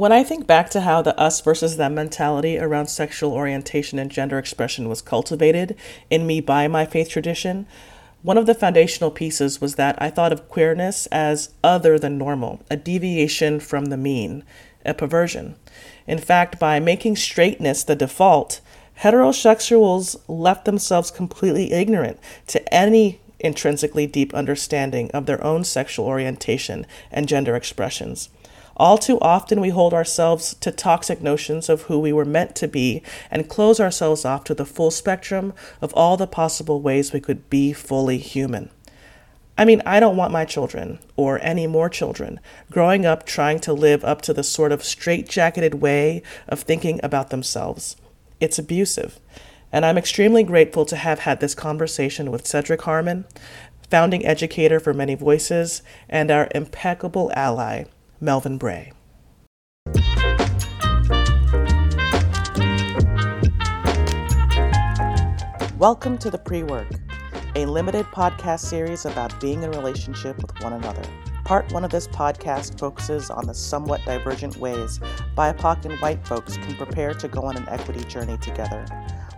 When I think back to how the us versus them mentality around sexual orientation and gender expression was cultivated in me by my faith tradition, one of the foundational pieces was that I thought of queerness as other than normal, a deviation from the mean, a perversion. In fact, by making straightness the default, heterosexuals left themselves completely ignorant to any intrinsically deep understanding of their own sexual orientation and gender expressions. All too often, we hold ourselves to toxic notions of who we were meant to be and close ourselves off to the full spectrum of all the possible ways we could be fully human. I mean, I don't want my children, or any more children, growing up trying to live up to the sort of straitjacketed way of thinking about themselves. It's abusive. And I'm extremely grateful to have had this conversation with Cedric Harmon, founding educator for Many Voices, and our impeccable ally, Melvin Bray. Welcome to the Pre Work, a limited podcast series about being in relationship with one another. Part one of this podcast focuses on the somewhat divergent ways BIPOC and white folks can prepare to go on an equity journey together,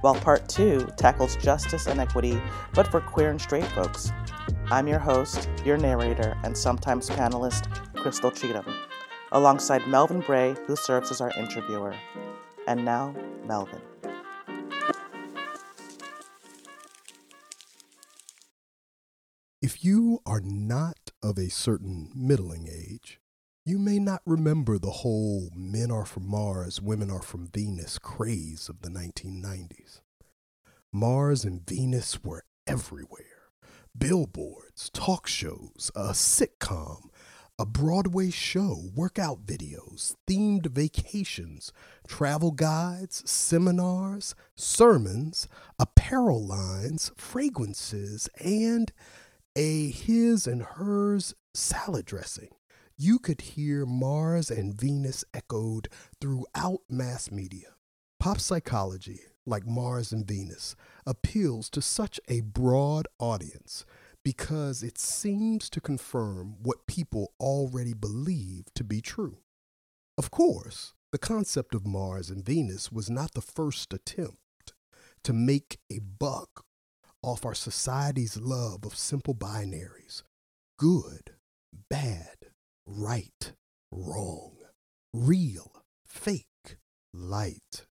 while part two tackles justice and equity, but for queer and straight folks. I'm your host, your narrator, and sometimes panelist, Crystal Cheatham, alongside Melvin Bray, who serves as our interviewer. And now, Melvin. If you are not of a certain middling age, you may not remember the whole men are from Mars, women are from Venus craze of the 1990s. Mars and Venus were everywhere billboards, talk shows, a sitcom, a Broadway show, workout videos, themed vacations, travel guides, seminars, sermons, apparel lines, fragrances, and a his and hers salad dressing. You could hear Mars and Venus echoed throughout mass media. Pop psychology, like Mars and Venus, appeals to such a broad audience because it seems to confirm what people already believe to be true. Of course, the concept of Mars and Venus was not the first attempt to make a buck off our society's love of simple binaries good, bad, right, wrong, real, fake, light,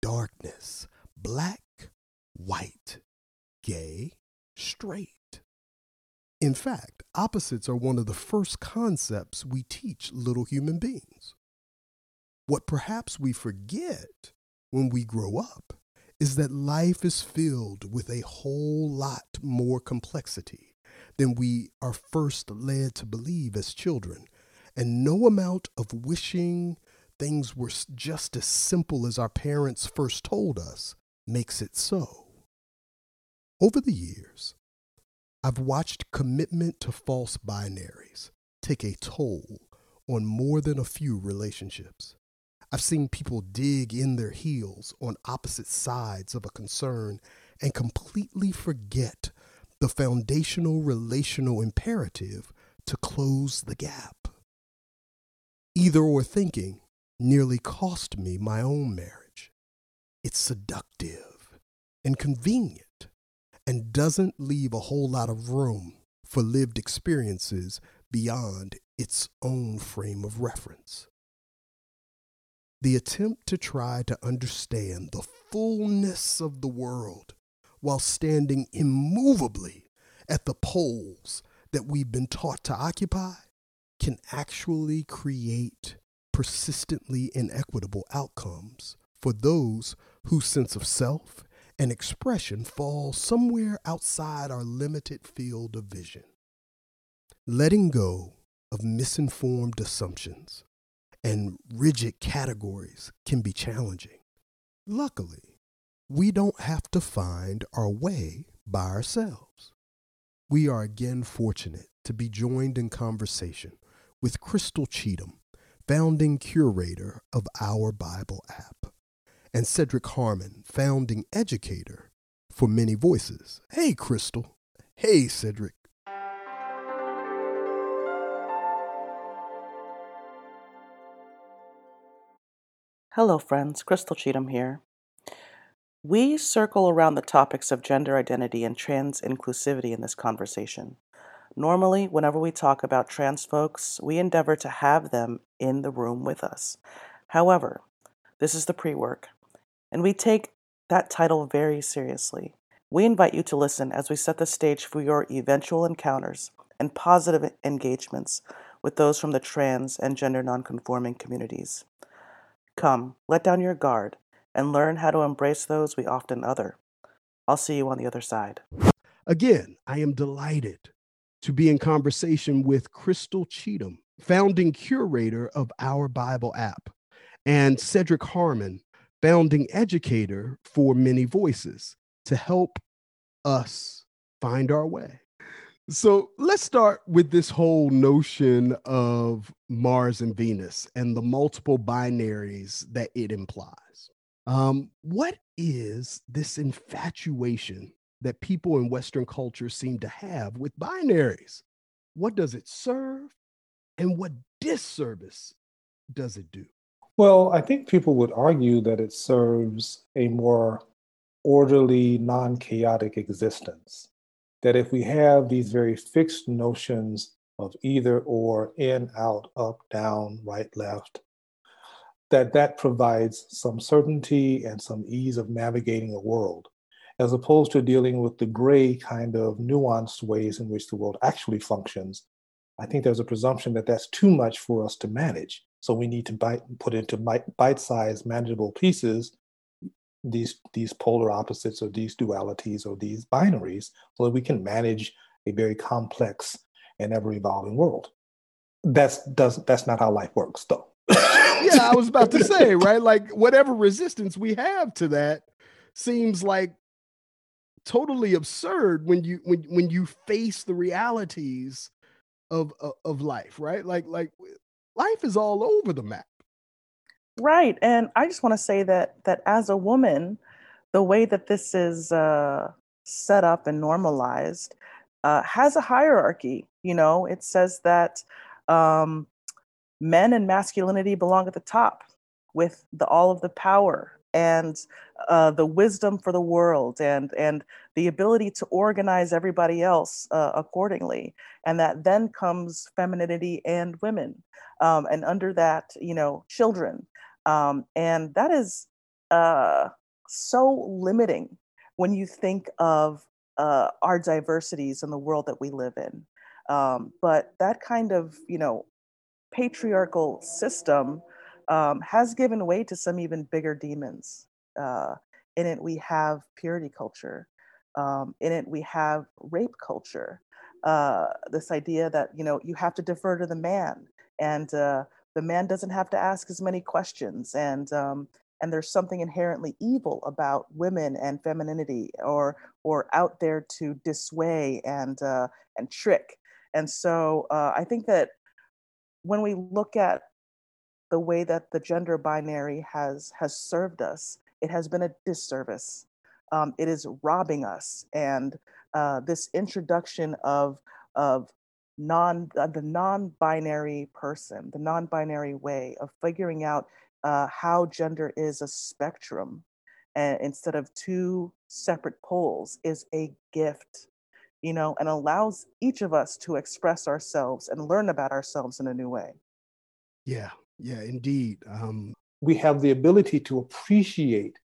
darkness, black, white, gay, straight. In fact, opposites are one of the first concepts we teach little human beings. What perhaps we forget when we grow up is that life is filled with a whole lot more complexity than we are first led to believe as children. And no amount of wishing things were just as simple as our parents first told us makes it so. Over the years, I've watched commitment to false binaries take a toll on more than a few relationships. I've seen people dig in their heels on opposite sides of a concern and completely forget the foundational relational imperative to close the gap. Either or thinking nearly cost me my own marriage. It's seductive and convenient and doesn't leave a whole lot of room for lived experiences beyond its own frame of reference. The attempt to try to understand the fullness of the world while standing immovably at the poles that we've been taught to occupy can actually create persistently inequitable outcomes for those whose sense of self and expression fall somewhere outside our limited field of vision. Letting go of misinformed assumptions and rigid categories can be challenging. Luckily, we don't have to find our way by ourselves. We are again fortunate to be joined in conversation with Crystal Cheatham, founding curator of Our Bible app, and Cedric Harmon, founding educator for Many Voices. Hey, Crystal. Hey, Cedric. Hello, friends. Crystal Cheatham here. We circle around the topics of gender identity and trans inclusivity in this conversation. Normally, whenever we talk about trans folks, we endeavor to have them in the room with us. However, this is the pre work, and we take that title very seriously. We invite you to listen as we set the stage for your eventual encounters and positive engagements with those from the trans and gender nonconforming communities. Come, let down your guard and learn how to embrace those we often other. I'll see you on the other side. Again, I am delighted to be in conversation with Crystal Cheatham, founding curator of Our Bible app, and Cedric Harmon, founding educator for Many Voices, to help us find our way. So let's start with this whole notion of Mars and Venus and the multiple binaries that it implies. Um, what is this infatuation that people in Western culture seem to have with binaries? What does it serve? And what disservice does it do? Well, I think people would argue that it serves a more orderly, non chaotic existence. That if we have these very fixed notions of either or, in, out, up, down, right, left, that that provides some certainty and some ease of navigating the world, as opposed to dealing with the gray kind of nuanced ways in which the world actually functions. I think there's a presumption that that's too much for us to manage. So we need to bite, put into bite-sized, manageable pieces these these polar opposites or these dualities or these binaries, so that we can manage a very complex and ever-evolving world. That's does that's not how life works, though yeah, I was about to say, right? Like whatever resistance we have to that seems like totally absurd when you when when you face the realities of of, of life, right? Like like life is all over the map. Right. And I just want to say that that as a woman, the way that this is uh, set up and normalized uh, has a hierarchy. You know, it says that um, men and masculinity belong at the top with the, all of the power and uh, the wisdom for the world and and the ability to organize everybody else uh, accordingly. And that then comes femininity and women um, and under that you know children. Um, and that is uh, so limiting when you think of uh, our diversities in the world that we live in. Um, but that kind of you know patriarchal system um, has given way to some even bigger demons. Uh, in it, we have purity culture. Um, in it, we have rape culture. Uh, this idea that you know you have to defer to the man, and uh, the man doesn't have to ask as many questions, and um, and there's something inherently evil about women and femininity, or or out there to dissuade and uh, and trick. And so uh, I think that when we look at the way that the gender binary has has served us, it has been a disservice. Um, it is robbing us, and uh, this introduction of of non uh, the non-binary person, the non-binary way of figuring out uh, how gender is a spectrum, and instead of two separate poles, is a gift you know, and allows each of us to express ourselves and learn about ourselves in a new way. Yeah, yeah, indeed. Um, we have the ability to appreciate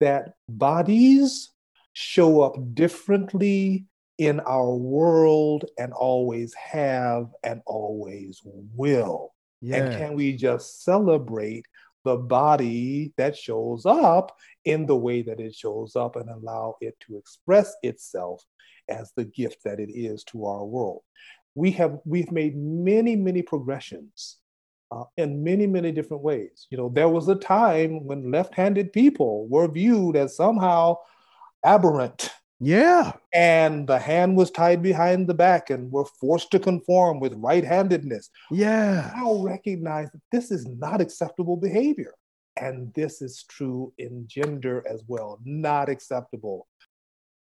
that bodies show up differently in our world and always have and always will. Yeah. And can we just celebrate the body that shows up in the way that it shows up and allow it to express itself as the gift that it is to our world. We have we've made many many progressions uh, in many many different ways. You know, there was a time when left-handed people were viewed as somehow aberrant. Yeah. And the hand was tied behind the back and were forced to conform with right handedness. Yeah. Now recognize that this is not acceptable behavior. And this is true in gender as well. Not acceptable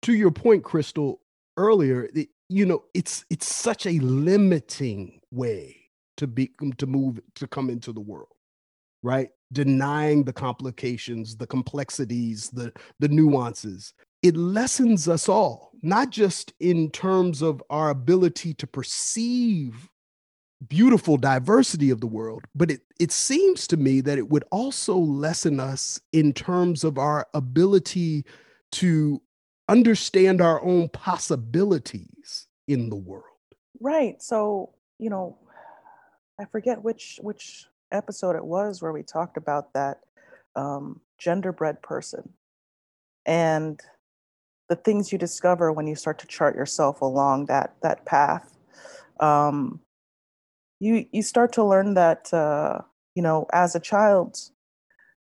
to your point, Crystal, earlier, you know, it's it's such a limiting way to be to move to come into the world, right? denying the complications, the complexities, the, the nuances. It lessens us all, not just in terms of our ability to perceive beautiful diversity of the world, but it, it seems to me that it would also lessen us in terms of our ability to understand our own possibilities in the world. Right. So, you know, I forget which which episode it was where we talked about that um, genderbread person and the things you discover when you start to chart yourself along that that path. Um, you you start to learn that uh, you know as a child,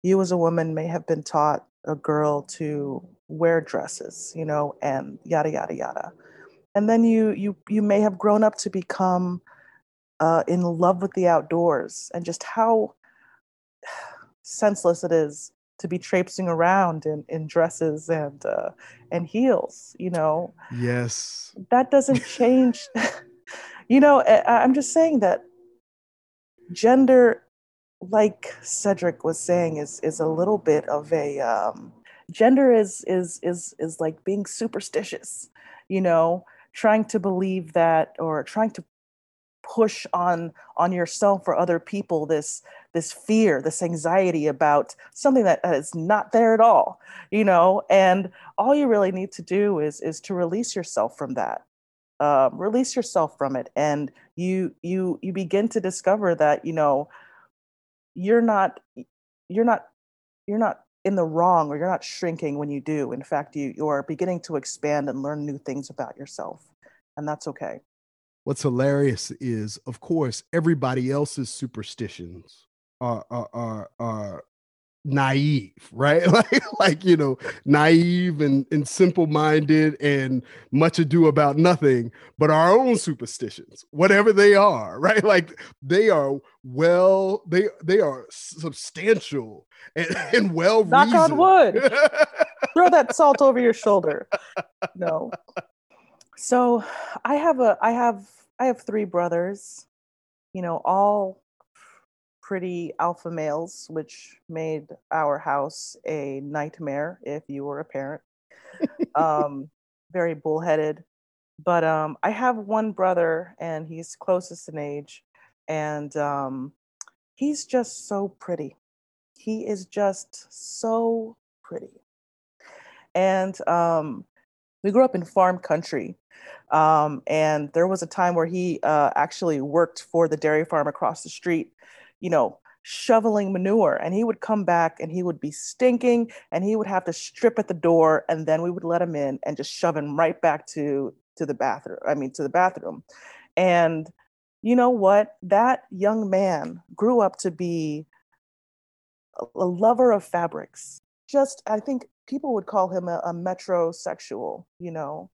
you as a woman may have been taught a girl to wear dresses, you know, and yada yada yada, and then you you you may have grown up to become uh, in love with the outdoors and just how senseless it is to be traipsing around in, in dresses and uh, and heels you know? Yes. That doesn't change. You know I, i'm just saying that gender like cedric was saying is is a little bit of a um, gender is is is is like being superstitious you know? Trying to believe that or trying to push on on yourself or other people this this fear this anxiety about something that is not there at all you know? And all you really need to do is is to release yourself from that uh, release yourself from it. And you you you begin to discover that you know you're not you're not you're not in the wrong or you're not shrinking when you do. In fact you you are beginning to expand and learn new things about yourself. And that's okay what's hilarious is, of course, everybody else's superstitions are are are, are naive, right? like like you know, naive and, and simple-minded and much ado about nothing, but our own superstitions, whatever they are, right? Like they are well, they they are substantial and, and well Knock on wood. Throw that salt over your shoulder. No. So I have a I have I have three brothers, you know, all pretty alpha males, which made our house a nightmare if you were a parent. um, very bullheaded. But um, I have one brother, and he's closest in age, and um, he's just so pretty. He is just so pretty. And um, we grew up in farm country. Um, and there was a time where he uh, actually worked for the dairy farm across the street, you know, shoveling manure. And he would come back and he would be stinking and he would have to strip at the door. And then we would let him in and just shove him right back to, to the bathroom. I mean, to the bathroom. And you know what? That young man grew up to be a lover of fabrics. Just, I think people would call him a, a metrosexual, you know.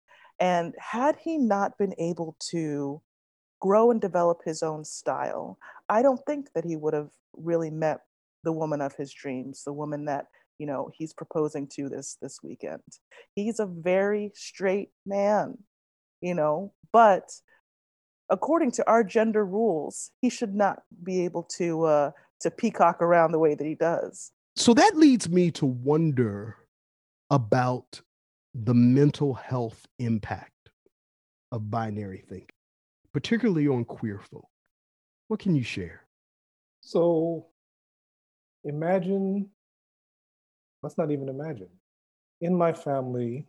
And had he not been able to grow and develop his own style, I don't think that he would have really met the woman of his dreams, the woman that you know he's proposing to this this weekend. He's a very straight man, you know, but according to our gender rules, he should not be able to uh, to peacock around the way that he does. So that leads me to wonder about the mental health impact of binary thinking, particularly on queer folk. What can you share? So imagine, let's not even imagine. In my family,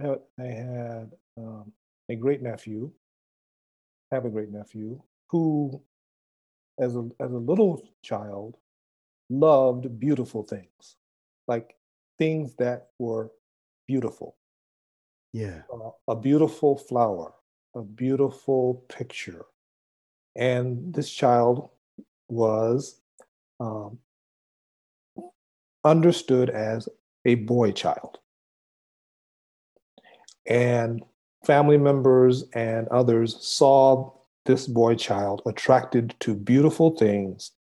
I had um, a great nephew, have a great nephew, who, as a, as a little child, loved beautiful things, like things that were beautiful. Yeah. Uh, a beautiful flower, a beautiful picture. And this child was um, understood as a boy child. And family members and others saw this boy child attracted to beautiful things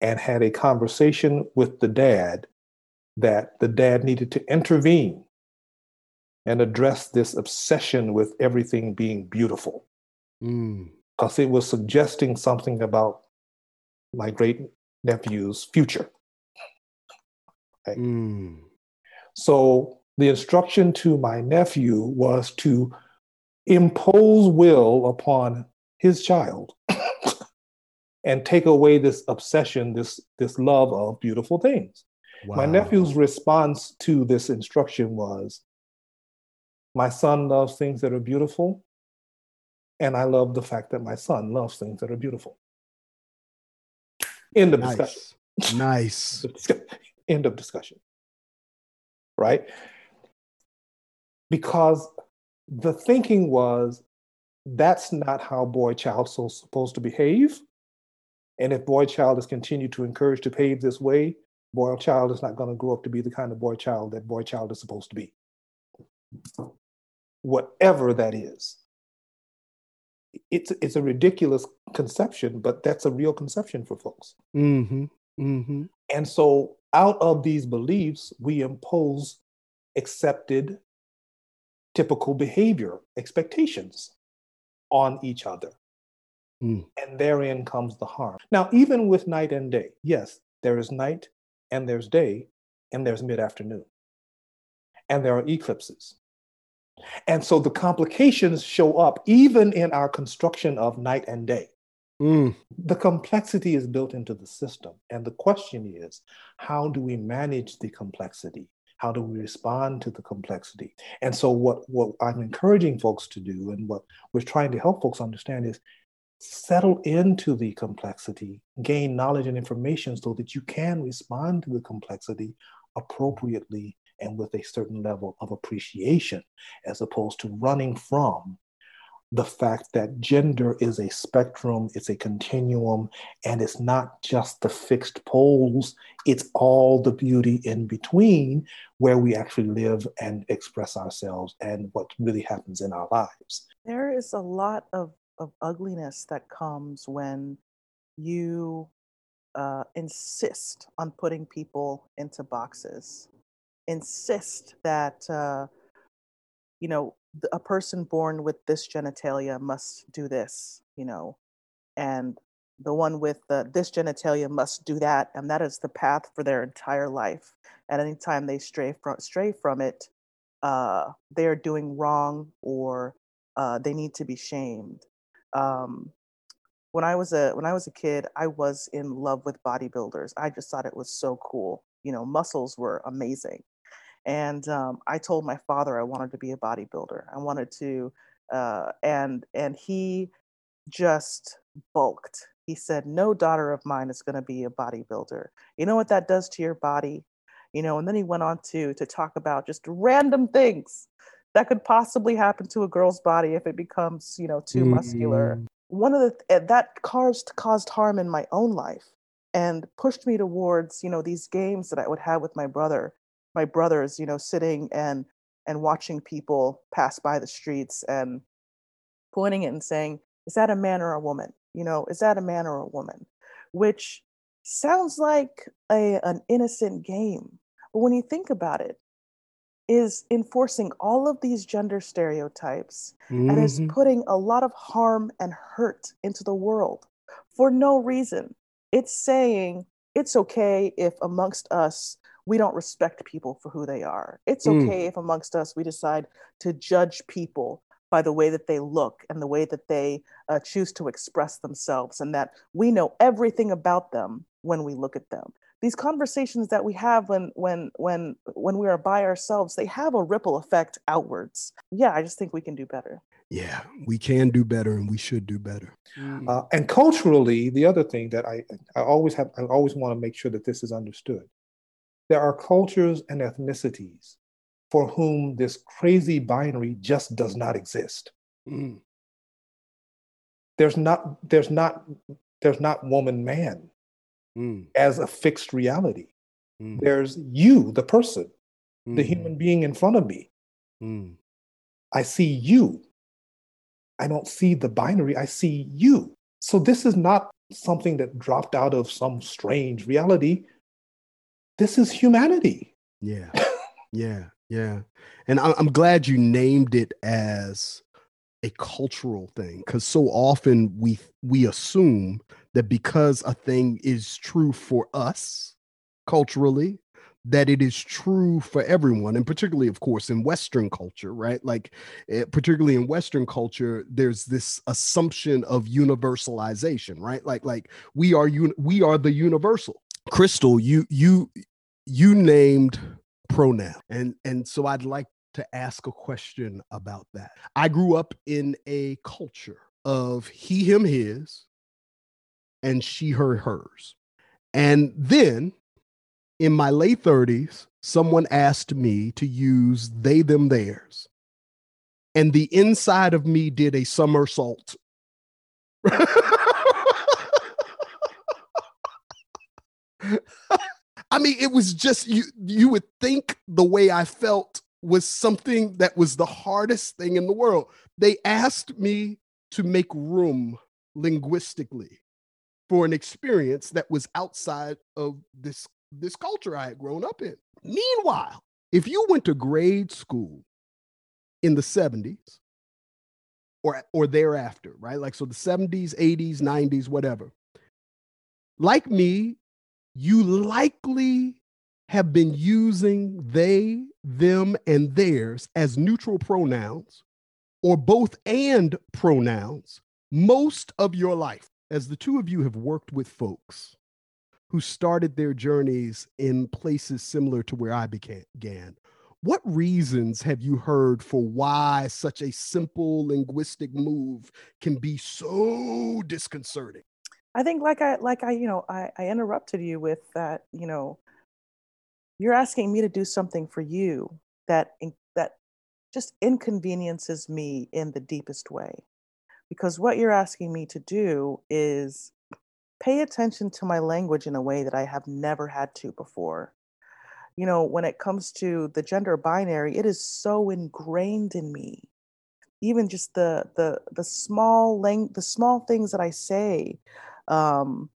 and had a conversation with the dad that the dad needed to intervene and address this obsession with everything being beautiful. Mm. Because it was suggesting something about my great nephew's future. Right? Mm. So the instruction to my nephew was to impose will upon his child and take away this obsession, this, this love of beautiful things. Wow. My nephew's response to this instruction was My son loves things that are beautiful, and I love the fact that my son loves things that are beautiful. End of nice. discussion. Nice. End of discussion. Right? Because the thinking was that's not how boy child is supposed to behave. And if boy child is continued to encourage to behave this way, boy child is not going to grow up to be the kind of boy child that boy child is supposed to be. Whatever that is. It's, it's a ridiculous conception, but that's a real conception for folks. Mm-hmm. Mm-hmm. And so, out of these beliefs, we impose accepted typical behavior expectations on each other. Mm. And therein comes the harm. Now, even with night and day, yes, there is night and there's day and there's mid afternoon. And there are eclipses. And so the complications show up even in our construction of night and day. Mm. The complexity is built into the system. And the question is how do we manage the complexity? How do we respond to the complexity? And so, what, what I'm encouraging folks to do, and what we're trying to help folks understand, is settle into the complexity, gain knowledge and information so that you can respond to the complexity appropriately and with a certain level of appreciation, as opposed to running from the fact that gender is a spectrum, it's a continuum, and it's not just the fixed poles, it's all the beauty in between where we actually live and express ourselves and what really happens in our lives. There is a lot of, of ugliness that comes when you uh, insist on putting people into boxes, insist that. Uh, you know, a person born with this genitalia must do this, you know, and the one with the, this genitalia must do that, and that is the path for their entire life. And anytime they stray from stray from it, uh, they are doing wrong or uh, they need to be shamed. Um, when I was a when I was a kid, I was in love with bodybuilders. I just thought it was so cool. You know, muscles were amazing. And um, I told my father I wanted to be a bodybuilder. I wanted to, uh, and and he just bulked. He said, "No daughter of mine is going to be a bodybuilder. You know what that does to your body, you know." And then he went on to to talk about just random things that could possibly happen to a girl's body if it becomes, you know, too mm. muscular. One of the eh, that caused caused harm in my own life and pushed me towards, you know, these games that I would have with my brother my brothers, you know, sitting and and watching people pass by the streets and pointing it and saying, "Is that a man or a woman? You know, is that a man or a woman?" Which sounds like a an innocent game, but when you think about it, is enforcing all of these gender stereotypes mm-hmm. and is mm-hmm. putting a lot of harm and hurt into the world for no reason. It's saying it's okay if amongst us we don't respect people for who they are. It's mm. okay mm. if amongst us we decide to judge people by the way that they look and the way that they uh, choose to express themselves, and that we know everything about them when we look at them. These conversations that we have when when when when we are by ourselves, they have a ripple effect outwards. Yeah, I just think we can do better. Yeah, we can do better, and we should do better. Mm. Uh, and culturally, the other thing that I I always have I always want to make sure that this is understood there are cultures and ethnicities for whom this crazy binary just does not exist. Mm. There's not there's not there's not woman man mm. as a fixed reality. Mm. There's you, the person, the mm-hmm. human being in front of me. Mm. I see you. I don't see the binary, I see you. So this is not something that dropped out of some strange reality this is humanity. Yeah. yeah. Yeah. And I'm glad you named it as a cultural thing because so often we we assume that because a thing is true for us culturally that it is true for everyone and particularly of course in western culture right? Like eh, particularly in western culture there's this assumption of universalization right? Like like we are un- we are the universal. Crystal you you you named pronoun. And and so i'd like to ask a question about that i grew up in a culture of he him his and she her hers and then in my late 30s, someone asked me to use they, them, theirs. And the inside of me did a somersault. I mean, it was just you you would think the way I felt was something that was the hardest thing in the world. They asked me to make room linguistically for an experience that was outside of this this culture I had grown up in. Meanwhile, if you went to grade school in the 70s or, or thereafter, right? Like, so the 70s, 80s, 90s, whatever, like me, you likely have been using they, them, and theirs as neutral pronouns or both and pronouns most of your life. As the two of you have worked with folks who started their journeys in places similar to where I began. What reasons have you heard for why such a simple linguistic move can be so disconcerting? I think like I like I you know I, I interrupted you with that you know you're asking me to do something for you that that just inconveniences me in the deepest way because what you're asking me to do is pay attention to my language in a way that I have never had to before. You know, when it comes to the gender binary, it is so ingrained in me. Even just the the the small lang- the small things that I say, um,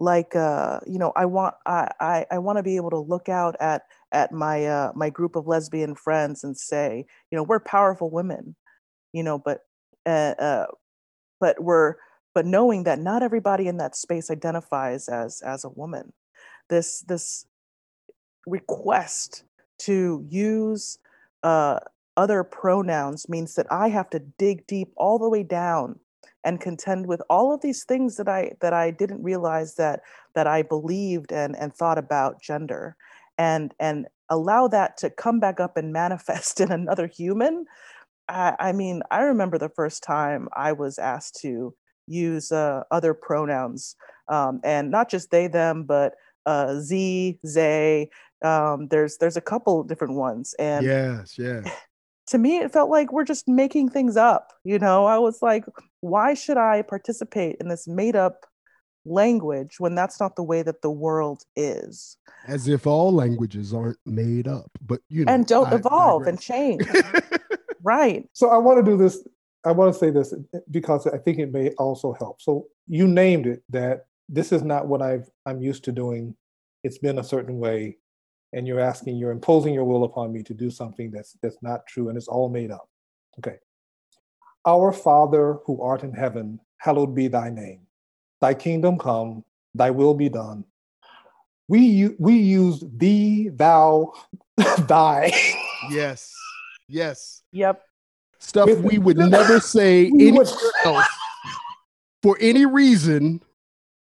like uh, you know, I want I I, I want to be able to look out at at my uh, my group of lesbian friends and say, you know, we're powerful women, you know, but uh, uh but we're but knowing that not everybody in that space identifies as as a woman. This this request to use uh, other pronouns means that i have to dig deep all the way down and contend with all of these things that i that i didn't realize that that i believed and and thought about gender and and allow that to come back up and manifest in another human I, I mean i remember the first time i was asked to use uh, other pronouns um, and not just they them but uh, z they um, there's there's a couple different ones and yes yeah to me it felt like we're just making things up you know? I was like why should i participate in this made up language when that's not the way that the world is as if all languages aren't made up but you know and don't I, evolve I and change right so i want to do this I want to say this because I think it may also help. So you named it that this is not what I've I'm used to doing. It's been a certain way, and you're asking, you're imposing your will upon me to do something that's that's not true, and it's all made up. Okay. Our Father who art in heaven, hallowed be thy name. Thy kingdom come, thy will be done. We we use thee, thou, thy. Yes. Yes. Yep stuff we would never say anywhere else for any reason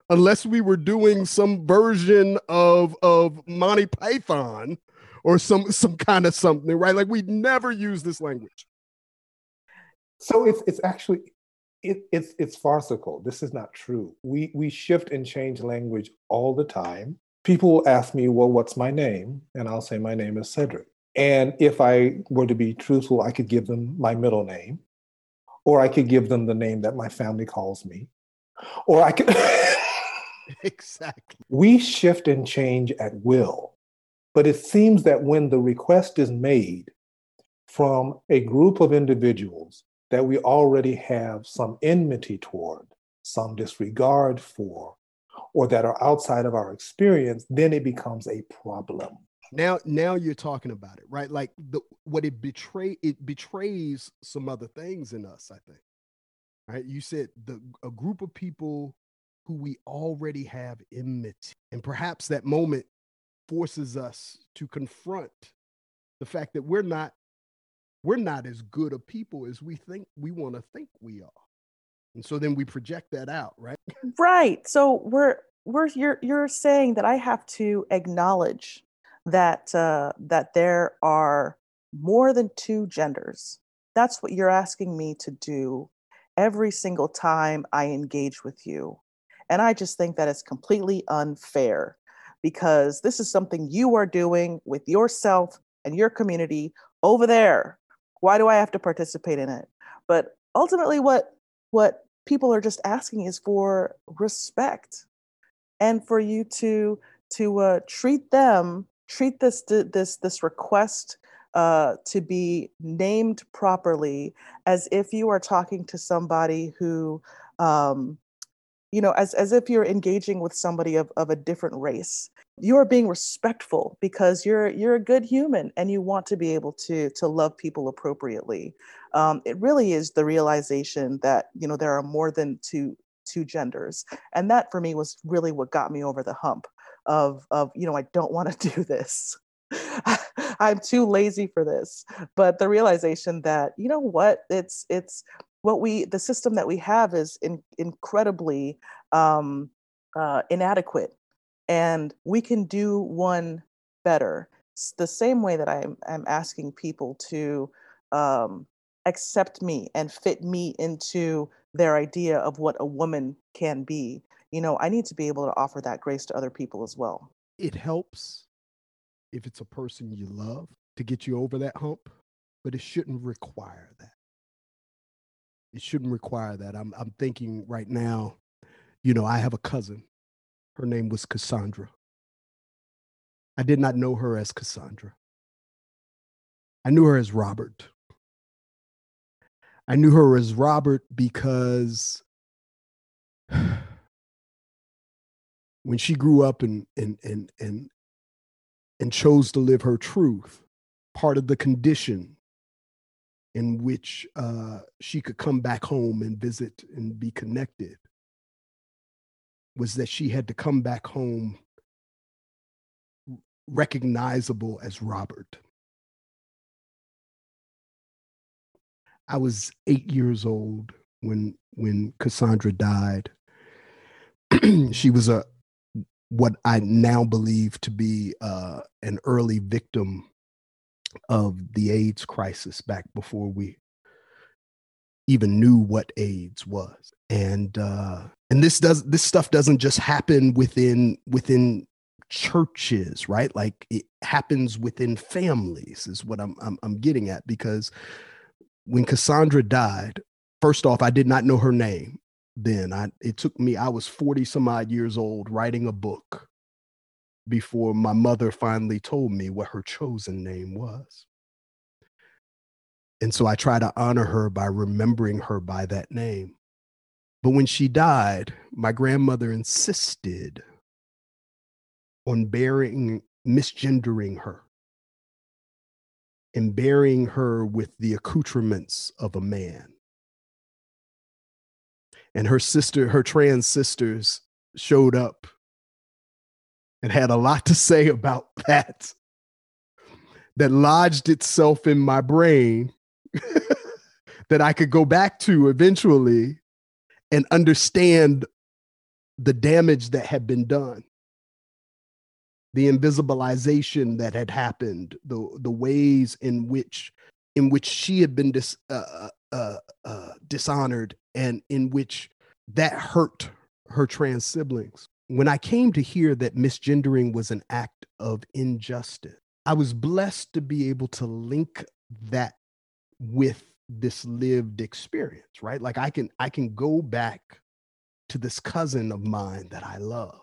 unless we were doing some version of of Monty Python or some some kind of something, right? Like we'd never use this language. So it's it's actually it, it's it's farcical. This is not true. We we shift and change language all the time. People will ask me, "Well, what's my name?" And I'll say, "My name is Cedric." And if I were to be truthful, I could give them my middle name, or I could give them the name that my family calls me, or I could. exactly. We shift and change at will. But it seems that when the request is made from a group of individuals that we already have some enmity toward, some disregard for, or that are outside of our experience, then it becomes a problem. Now now you're talking about it right? Like the what it betray it betrays some other things in us i think right? You said the a group of people who we already have enmity and perhaps that moment forces us to confront the fact that we're not we're not as good a people as we think we want to think we are. And so then we project that out right? Right so we're we're you're you're saying that i have to acknowledge that uh that there are more than two genders. That's what you're asking me to do every single time i engage with you. And i just think that is completely unfair because this is something you are doing with yourself and your community over there why do i have to participate in it? But ultimately what what people are just asking is for respect and for you to to uh, treat them treat this this this request uh, to be named properly as if you are talking to somebody who um, you know as, as if you're engaging with somebody of, of a different race you are being respectful because you're you're a good human and you want to be able to to love people appropriately. Um, it really is the realization that you know there are more than two two genders. And that for me was really what got me over the hump of of you know i don't want to do this. I'm too lazy for this. But the realization that you know what? It's it's what we the system that we have is in, incredibly um, uh, inadequate and we can do one better it's the same way that i'm, I'm asking people to um, accept me and fit me into their idea of what a woman can be you know i need to be able to offer that grace to other people as well it helps if it's a person you love to get you over that hump but it shouldn't require that it shouldn't require that. I'm I'm thinking right now, you know, I have a cousin. Her name was Cassandra. I did not know her as Cassandra. I knew her as Robert. I knew her as Robert because when she grew up and and and and and chose to live her truth, part of the condition in which uh, she could come back home and visit and be connected was that she had to come back home recognizable as Robert. I was eight years old when when Cassandra died. she was a what I now believe to be uh, an early victim of the AIDS crisis back before we even knew what AIDS was. And uh, and this does this stuff doesn't just happen within within churches, right? Like it happens within families is what I'm I'm, I'm getting at because when Cassandra died, first off, I did not know her name then. I it took me I was 40 some odd years old writing a book before my mother finally told me what her chosen name was. And so I try to honor her by remembering her by that name. But when she died, my grandmother insisted on bearing, misgendering her and burying her with the accoutrements of a man. And her sister, her trans sisters showed up and had a lot to say about that that lodged itself in my brain that I could go back to eventually and understand the damage that had been done. The invisibilization that had happened the the ways in which in which she had been dis, uh, uh, uh, dishonored and in which that hurt her trans siblings. When I came to hear that misgendering was an act of injustice, I was blessed to be able to link that with this lived experience, right? Like I can I can go back to this cousin of mine that I love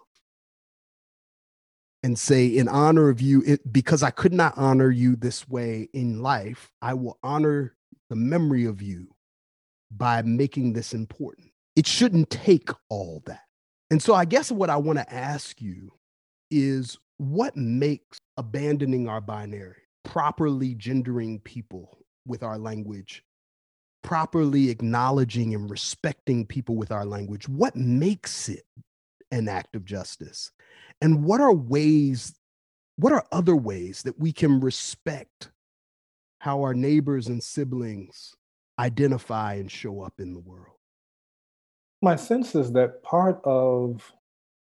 and say in honor of you it, because I could not honor you this way in life, I will honor the memory of you by making this important. It shouldn't take all that and so I guess what I want to ask you is what makes abandoning our binary, properly gendering people with our language, properly acknowledging and respecting people with our language, what makes it an act of justice? And what are ways what are other ways that we can respect how our neighbors and siblings identify and show up in the world? My sense is that part of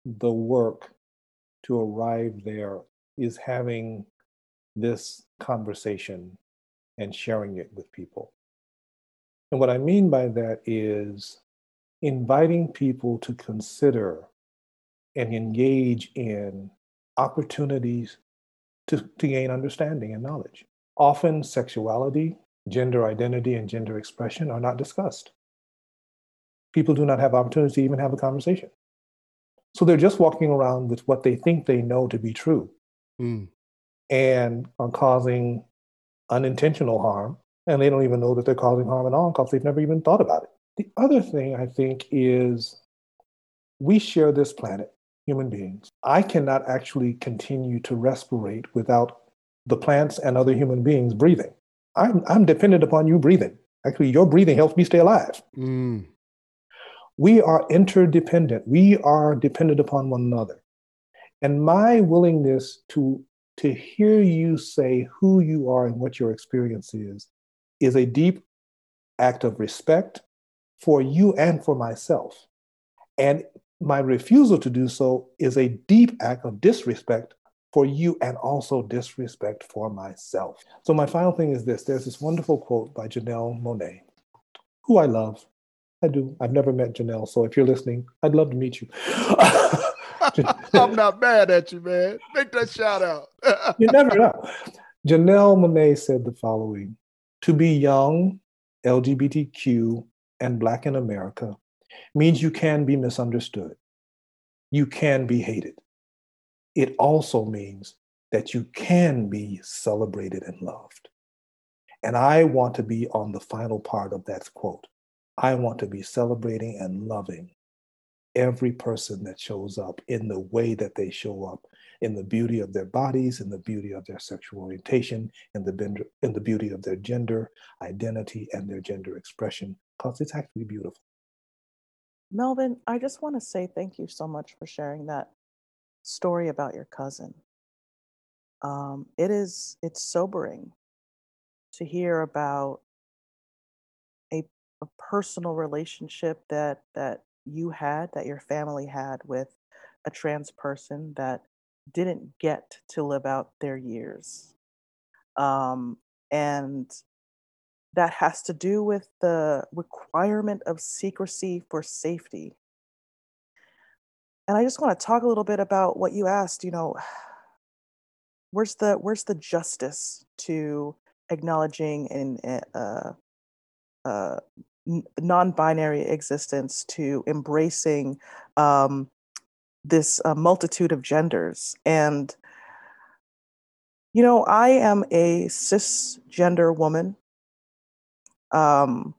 the work to arrive there is having this conversation and sharing it with people. And what I mean by that is inviting people to consider and engage in opportunities to, to gain understanding and knowledge. Often, sexuality, gender identity, and gender expression are not discussed. People do not have opportunity to even have a conversation. So they're just walking around with what they think they know to be true mm. and are causing unintentional harm. And they don't even know that they're causing harm at all because they've never even thought about it. The other thing I think is we share this planet, human beings. I cannot actually continue to respirate without the plants and other human beings breathing. I'm, I'm dependent upon you breathing. Actually, your breathing helps me stay alive. Mm. We are interdependent. We are dependent upon one another. And my willingness to, to hear you say who you are and what your experience is, is a deep act of respect for you and for myself. And my refusal to do so is a deep act of disrespect for you and also disrespect for myself. So, my final thing is this there's this wonderful quote by Janelle Monáe, who I love. I do. I've never met Janelle, so if you're listening, I'd love to meet you. I'm not mad at you, man. Make that shout out. you never know. Janelle Monáe said the following To be young, LGBTQ, and Black in America means you can be misunderstood. You can be hated. It also means that you can be celebrated and loved. And I want to be on the final part of that quote. I want to be celebrating and loving every person that shows up in the way that they show up, in the beauty of their bodies, in the beauty of their sexual orientation, in the, in the beauty of their gender identity and their gender expression, because it's actually beautiful. Melvin, I just want to say thank you so much for sharing that story about your cousin. Um, it is it's sobering to hear about a personal relationship that that you had that your family had with a trans person that didn't get to live out their years. Um, and that has to do with the requirement of secrecy for safety. And i just want to talk a little bit about what you asked you know where's the where's the justice to acknowledging and uh, uh, non-binary existence to embracing um, this uh, multitude of genders. And you know i am a cisgender woman um,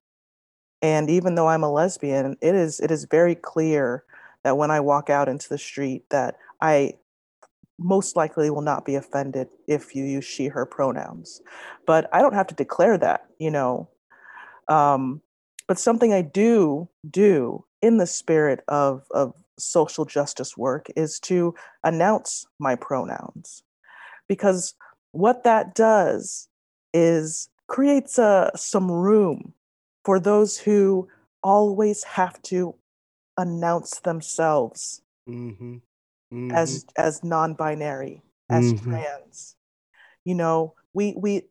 and even though i'm a lesbian it is it is very clear that when i walk out into the street that i most likely will not be offended if you use she her pronouns. But i don't have to declare that you know? Um, but something I do do in the spirit of, of social justice work is to announce my pronouns. Because what that does is creates a, uh, some room for those who always have to announce themselves mm-hmm. Mm-hmm. as as non-binary as mm-hmm. trans you know we we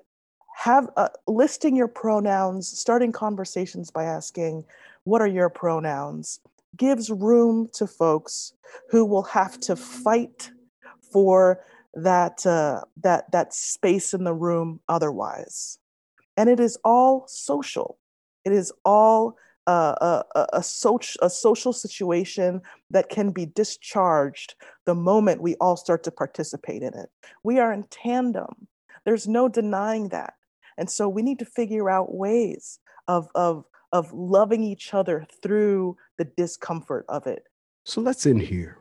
have uh, listing your pronouns, starting conversations by asking, What are your pronouns? Gives room to folks who will have to fight for that, uh, that, that space in the room otherwise. And it is all social, it is all uh, a, a, a, social, a social situation that can be discharged the moment we all start to participate in it. We are in tandem. There's no denying that. And so we need to figure out ways of, of, of loving each other through the discomfort of it. So let's end here.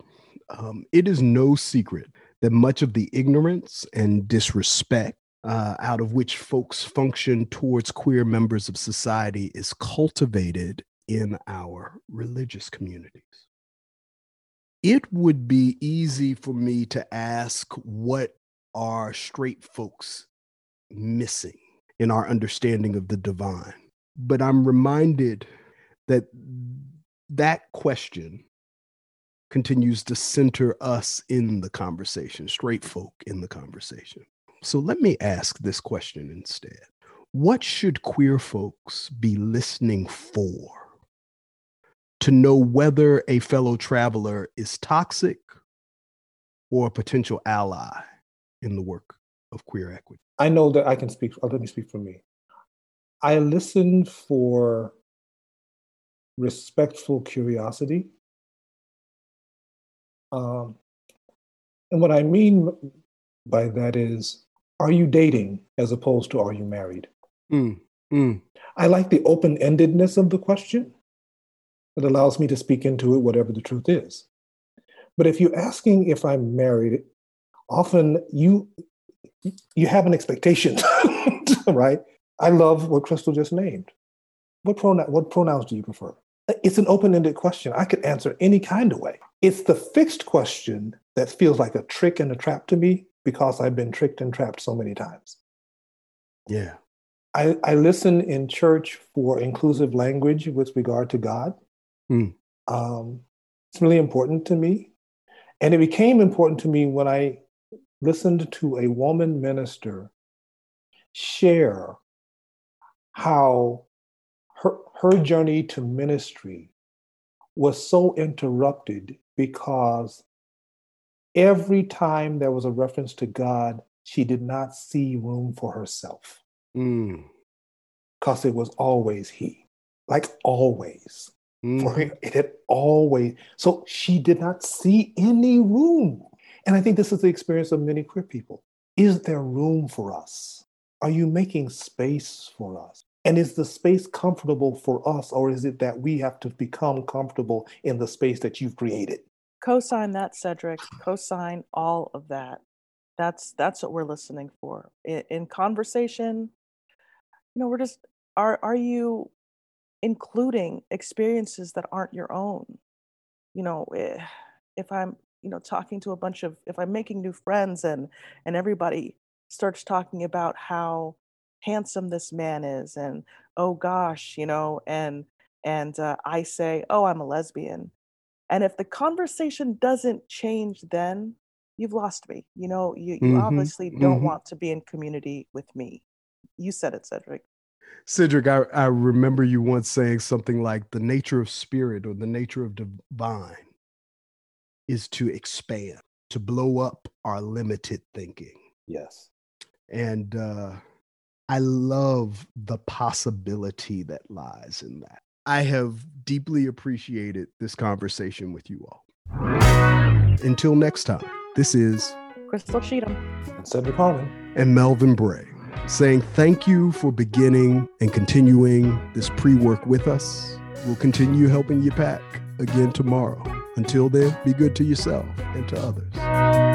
Um, it is no secret that much of the ignorance and disrespect uh, out of which folks function towards queer members of society is cultivated in our religious communities. It would be easy for me to ask what are straight folks missing in our understanding of the divine? But I'm reminded that that question continues to center us in the conversation, straight folk in the conversation. So let me ask this question instead What should queer folks be listening for to know whether a fellow traveler is toxic or a potential ally in the work of queer equity? I know that I can speak, uh, let me speak for me. I listen for respectful curiosity. Um, and what I mean by that is, are you dating as opposed to are you married? Mm, mm. I like the open endedness of the question. It allows me to speak into it, whatever the truth is. But if you're asking if I'm married, often you you have an expectation, right? I love what Crystal just named. What pronoun what pronouns do you prefer? It's an open-ended question. I could answer any kind of way. It's the fixed question that feels like a trick and a trap to me because I've been tricked and trapped so many times. Yeah. I, I listen in church for inclusive language with regard to God. Mm. Um, it's really important to me. And it became important to me when I listened to a woman minister share how her, her journey to ministry was so interrupted because every time there was a reference to God, she did not see room for herself. Because mm. it was always He, like always. Mm. For her, it had always, so she did not see any room. And I think this is the experience of many queer people. Is there room for us? Are you making space for us? And is the space comfortable for us, or is it that we have to become comfortable in the space that you've created? Co-sign that, Cedric. Co-sign all of that. That's that's what we're listening for in, in conversation. You know, we're just are are you including experiences that aren't your own. You know, eh, if I'm, you know, talking to a bunch of, if I'm making new friends and and everybody starts talking about how handsome this man is, and oh gosh, you know, and and uh, I say, oh, I'm a lesbian, and if the conversation doesn't change, then you've lost me. You know, you you mm-hmm, obviously don't mm-hmm. want to be in community with me. You said it, Cedric. Cedric, I, I remember you once saying something like the nature of spirit or the nature of divine is to expand, to blow up our limited thinking. Yes. And uh, I love the possibility that lies in that. I have deeply appreciated this conversation with you all. Until next time, this is Crystal Cheatham and Cedric Harmon and Melvin Bray saying thank you for beginning and continuing this pre work with us. We'll continue helping you pack again tomorrow. Until then, be good to yourself and to others.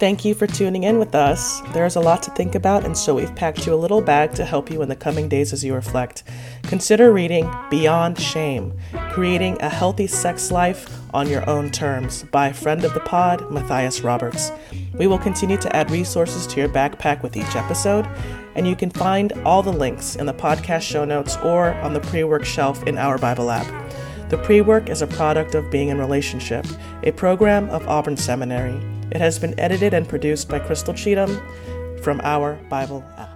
Thank you for tuning in with us. There's a lot to think about, and so we've packed you a little bag to help you in the coming days as you reflect. Consider reading Beyond Shame Creating a Healthy Sex Life on Your Own Terms by friend of the pod, Matthias Roberts. We will continue to add resources to your backpack with each episode, and you can find all the links in the podcast show notes or on the pre work shelf in our Bible app. The pre work is a product of Being in Relationship, a program of Auburn Seminary. It has been edited and produced by Crystal Cheatham from our Bible app.